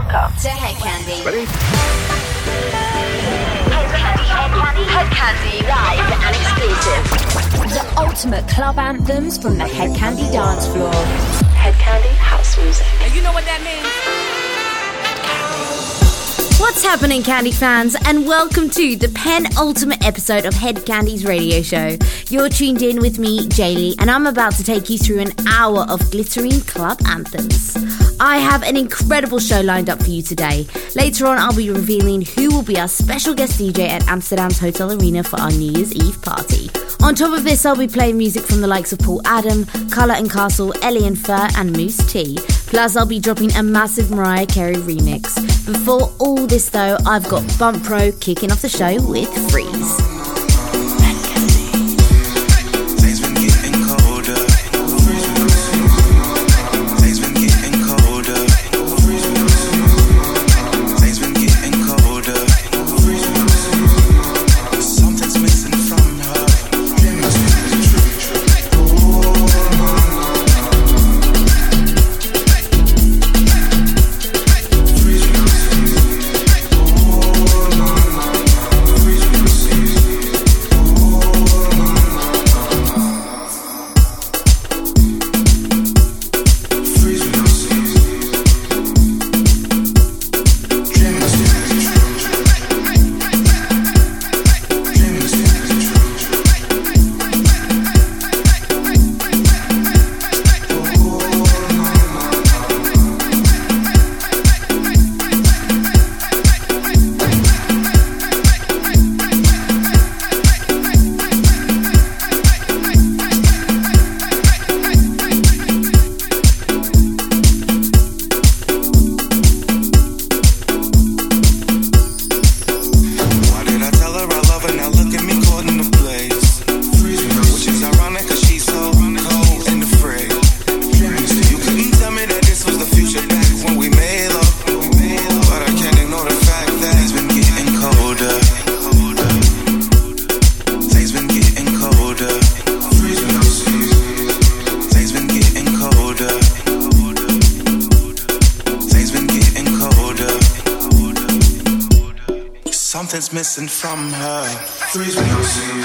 Welcome to Hed Kandi. Ready? Hed Kandi, Hed Kandi, Hed Kandi, live and exclusive. The ultimate club anthems from the Hed Kandi dance floor. Hed Kandi house music. And you know what that means? What's happening, Candy fans, and welcome to the penultimate episode of Hed Kandi's radio show. You're tuned in with me, Jaylee, and I'm about to take you through an hour of glittering club anthems. I have an incredible show lined up for you today. Later on, I'll be revealing who will be our special guest DJ at Amsterdam's Hotel Arena for our New Year's Eve party. On top of this, I'll be playing music from the likes of Paul Adam, Colour and Castle, Ellie and Fur, and Moose T. Plus, I'll be dropping a massive Mariah Carey remix. Before all this, though, I've got Bump Pro kicking off the show with Freeze. Missing from her. Freeze when you see.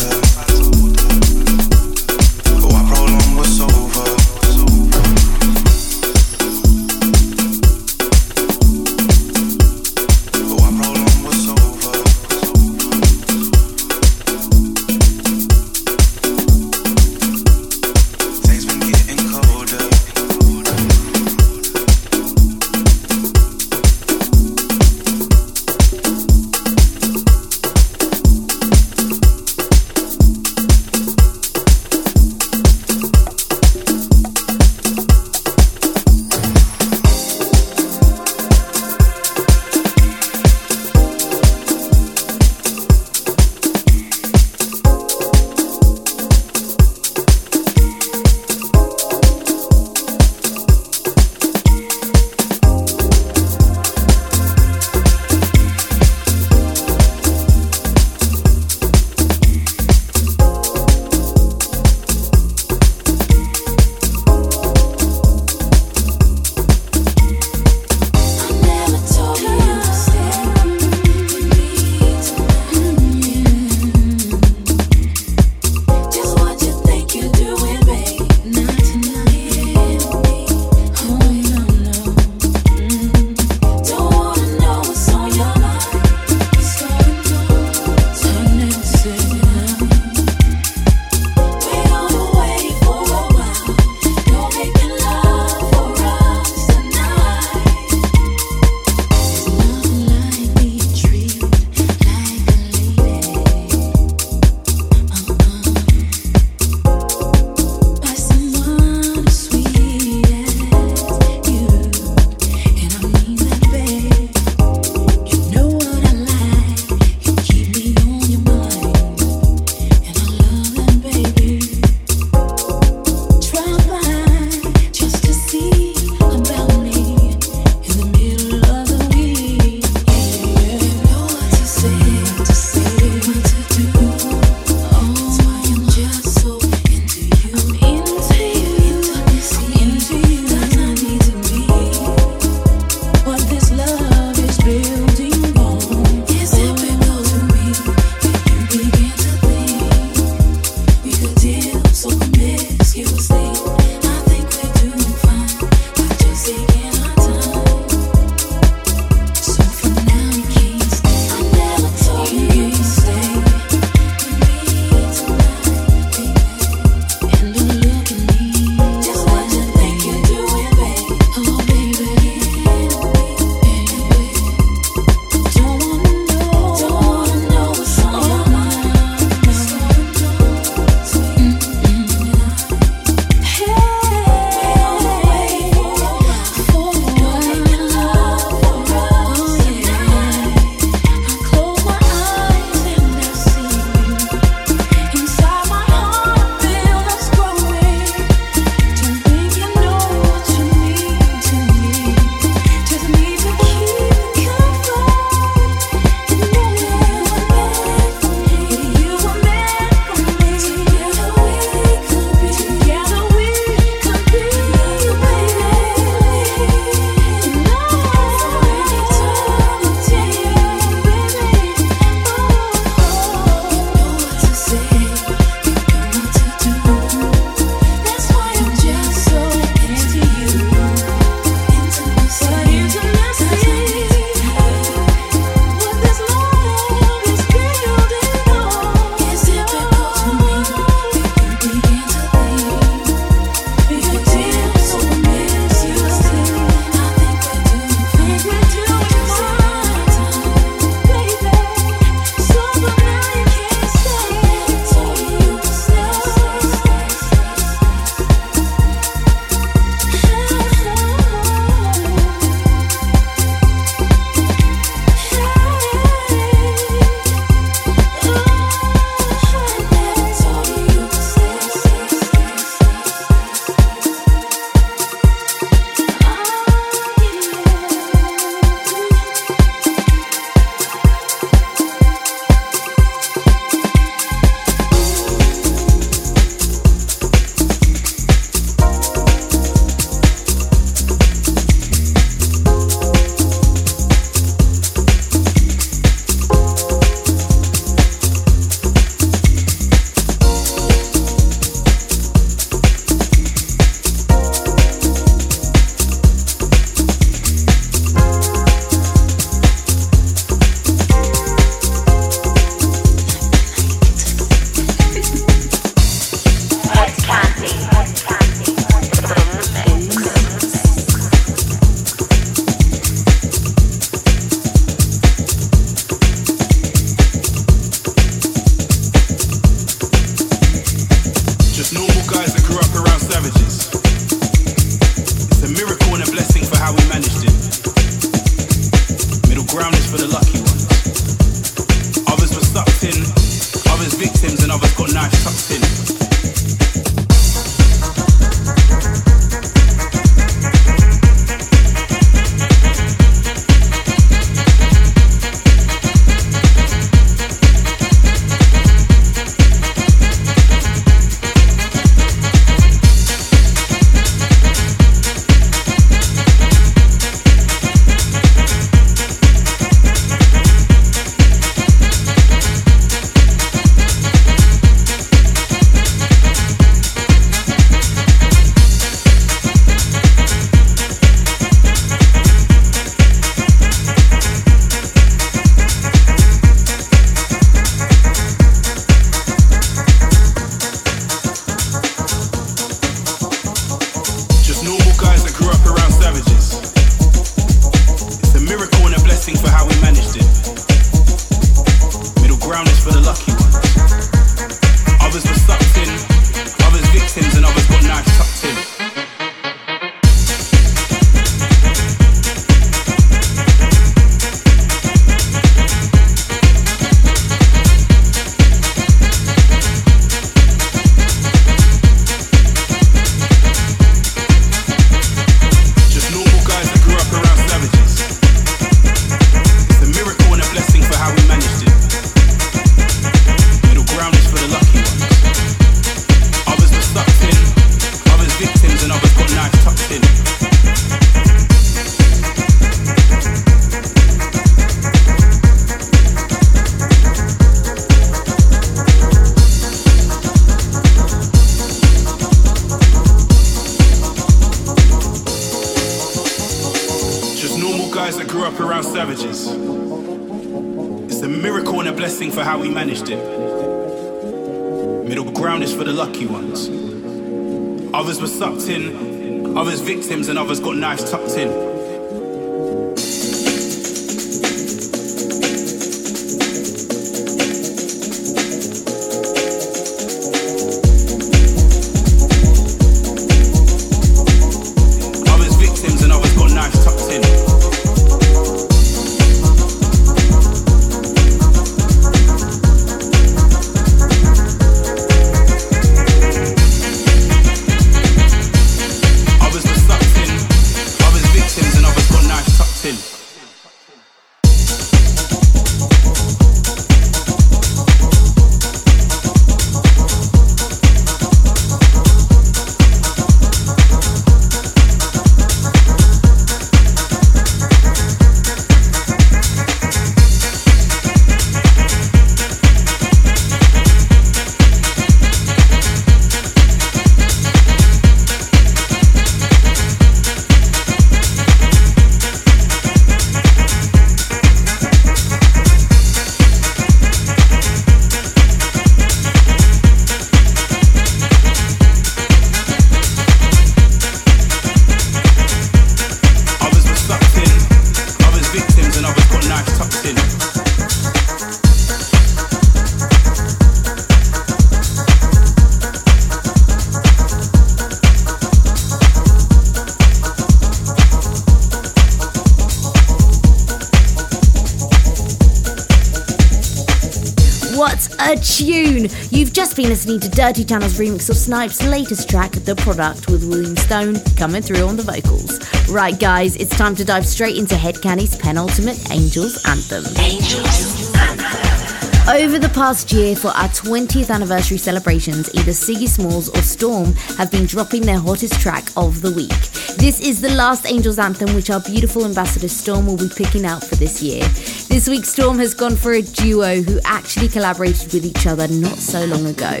Listening to Dirty Channel's remix of Snipes' latest track, The Product, with William Stone coming through on the vocals. Right, guys, it's time to dive straight into Hed Kandi's penultimate Angels Anthem. Angels Anthem. Over the past year, for our 20th anniversary celebrations, either Siggy Smalls or Storm have been dropping their hottest track of the week. This is the last Angels Anthem, which our beautiful ambassador Storm will be picking out for this year. This week, Storm has gone for a duo who actually collaborated with each other not so long ago.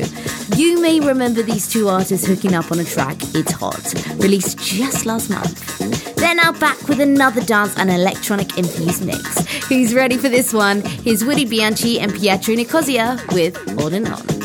You may remember these two artists hooking up on a track, It's Hot, released just last month. They're now back with another dance and electronic infused mix. Who's ready for this one? Here's Woody Bianchi and Pietro Nicosia with On and On.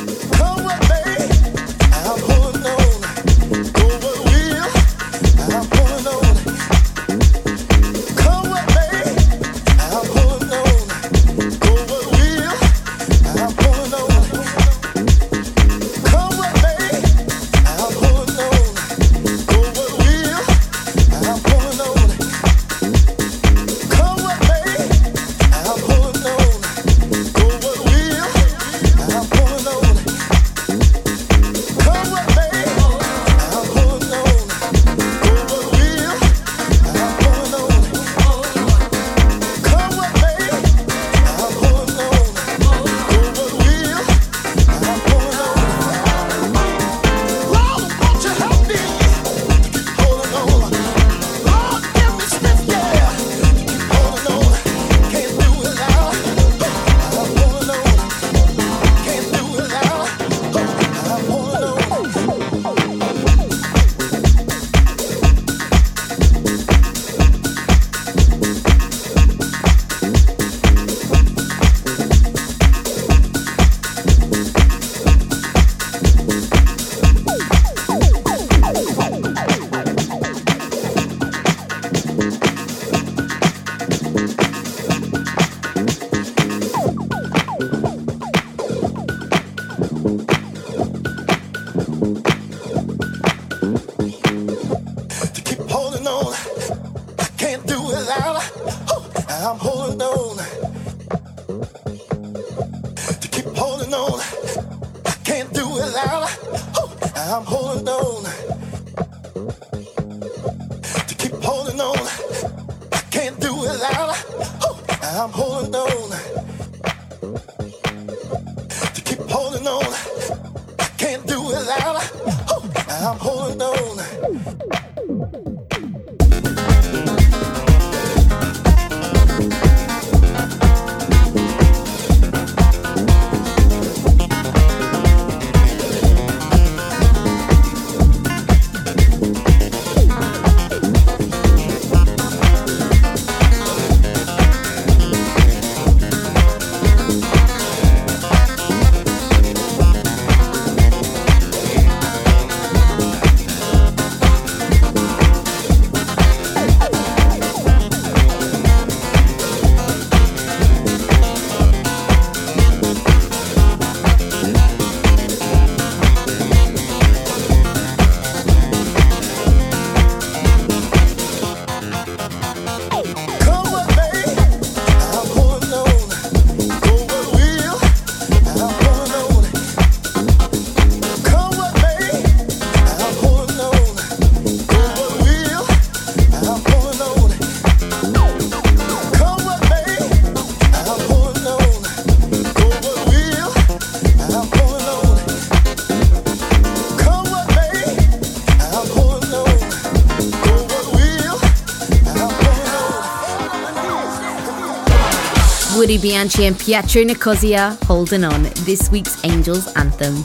Woody Bianchi and Pietro Nicosia holding on, this week's Angels anthem.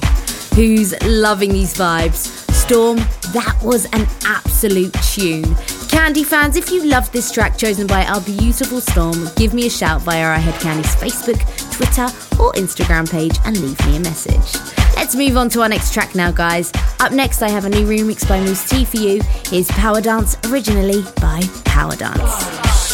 Who's loving these vibes? Storm, that was an absolute tune. Candy fans, if you love this track chosen by our beautiful Storm, give me a shout via our Hed Kandi's Facebook, Twitter, or Instagram page and leave me a message. Let's move on to our next track now, guys. Up next, I have a new remix by Moose T for you. Here's Power Dance, originally by Power Dance.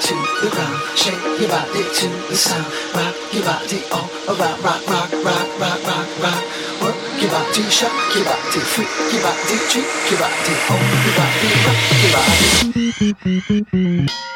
To the ground, shake your body to the sound, rock your body all around, rock, rock, rock, rock, rock, rock. Work your body, shock your body, freak your body, treat your body, oh your body, rock your body.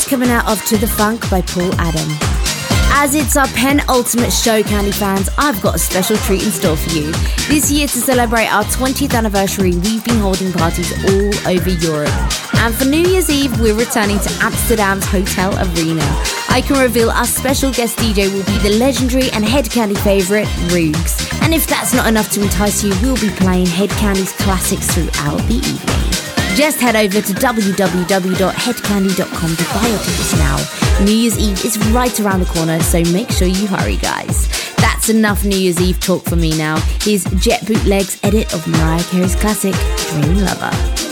Of To the Funk by Paul Adam. As it's our penultimate show, Candy fans, I've got a special treat in store for you. This year, to celebrate our 20th anniversary, we've been holding parties all over Europe. And for New Year's Eve, we're returning to Amsterdam's Hotel Arena. I can reveal our special guest DJ will be the legendary and Hed Kandi favourite, Roogs. And if that's not enough to entice you, we'll be playing Hed Kandi's classics throughout the evening. Just head over to www.hedkandi.com to buy your tickets now. New Year's Eve is right around the corner, so make sure you hurry, guys. That's enough New Year's Eve talk for me now. Here's Jet Bootleg's edit of Mariah Carey's classic, Dream Lover.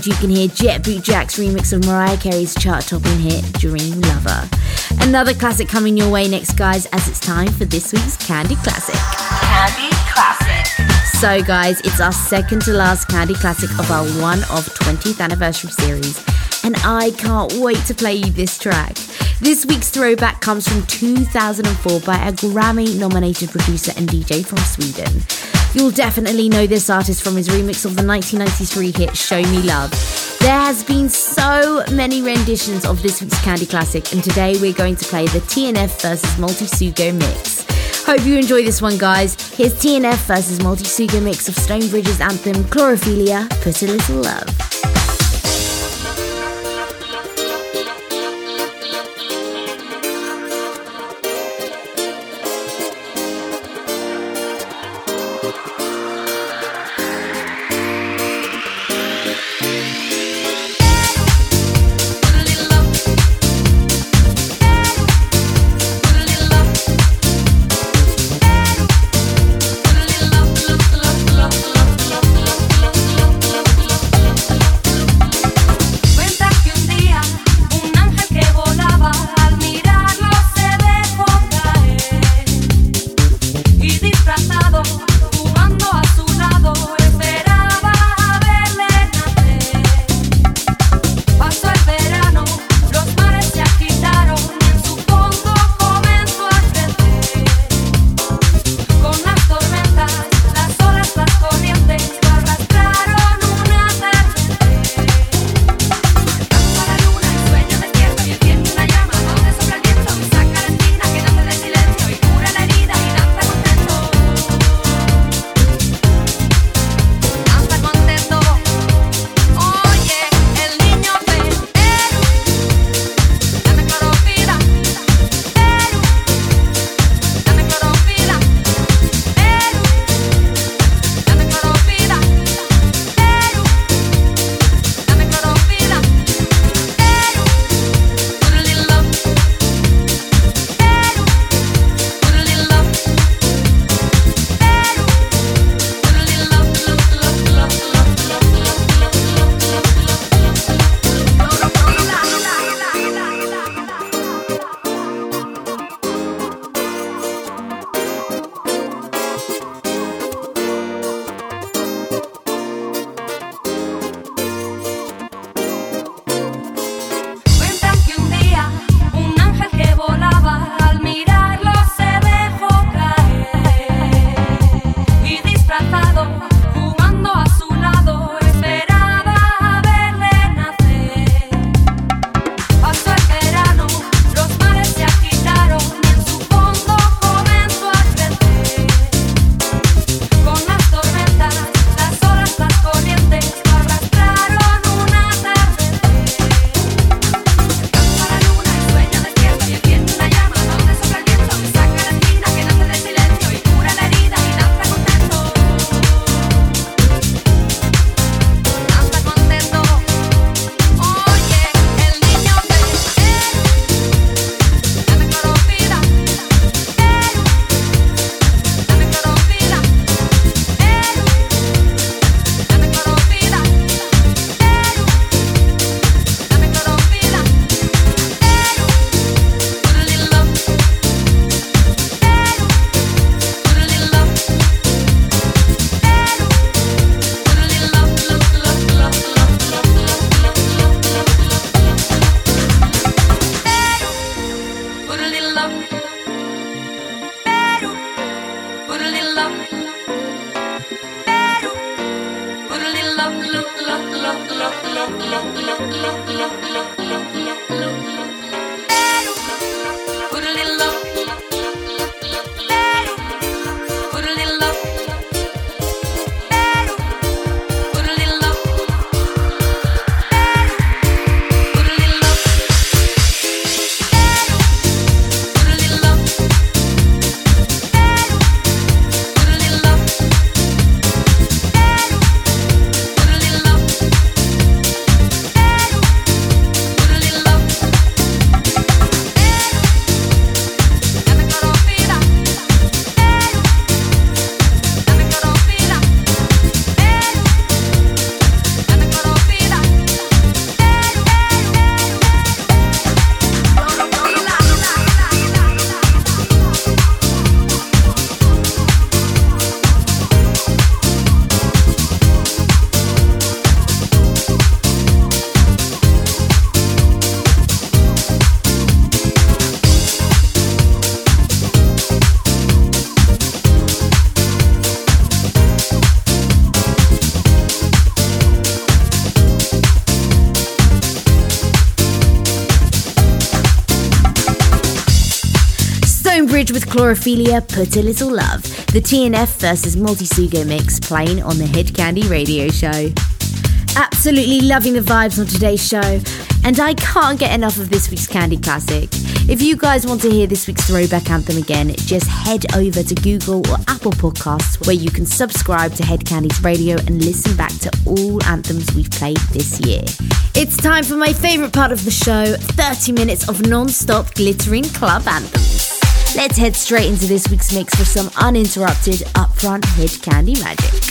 Background, you can hear Jet Boot Jack's remix of Mariah Carey's chart topping hit Dream Lover. Another classic coming your way next, guys, as it's time for this week's Kandi Classic. Kandi Classic. So, guys, it's our second to last Kandi Classic of our one of 20th anniversary series, and I can't wait to play you this track. This week's throwback comes from 2004 by a Grammy nominated producer and DJ from Sweden. You'll definitely know this artist from his remix of the 1993 hit Show Me Love. There has been so many renditions of this week's Kandi Classic, and today we're going to play the TNF versus Multi Sugo mix. Hope you enjoy this one, guys. Here's TNF versus Multi Sugo mix of Stonebridge's anthem Chlorophilia, Put a Little Love. lo, lo, lo, lo, lo. Chlorophilia, Put a Little Love. The TNF versus Multisugo mix playing on the Hed Kandi radio show. Absolutely loving the vibes on today's show, and I can't get enough of this week's Kandi Classic. If you guys want to hear this week's throwback anthem again, just head over to Google or Apple Podcasts where you can subscribe to Hed Kandi's radio and listen back to all anthems we've played this year. It's time for my favourite part of the show 30 minutes of non stop glittering club anthems. Let's head straight into this week's mix for some uninterrupted, upfront Hed Kandi magic.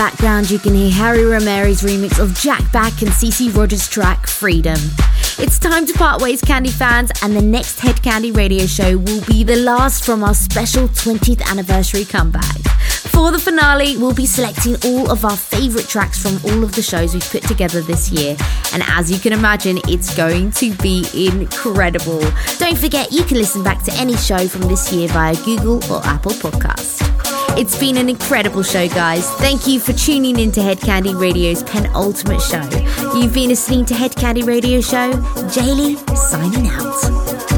Background, you can hear Harry Ramirez's remix of Jack Back and CeCe Rogers' track Freedom. It's time to part ways, Kandi fans, and the next Hed Kandi radio show will be the last from our special 20th anniversary comeback. For the finale, we'll be selecting all of our favourite tracks from all of the shows we've put together this year. And as you can imagine, it's going to be incredible. Don't forget, you can listen back to any show from this year via Google or Apple Podcast. It's been an incredible show, guys. Thank you for tuning in to Hedkandi Radio's penultimate show. You've been listening to Hedkandi Radio Show. Jaylee signing out.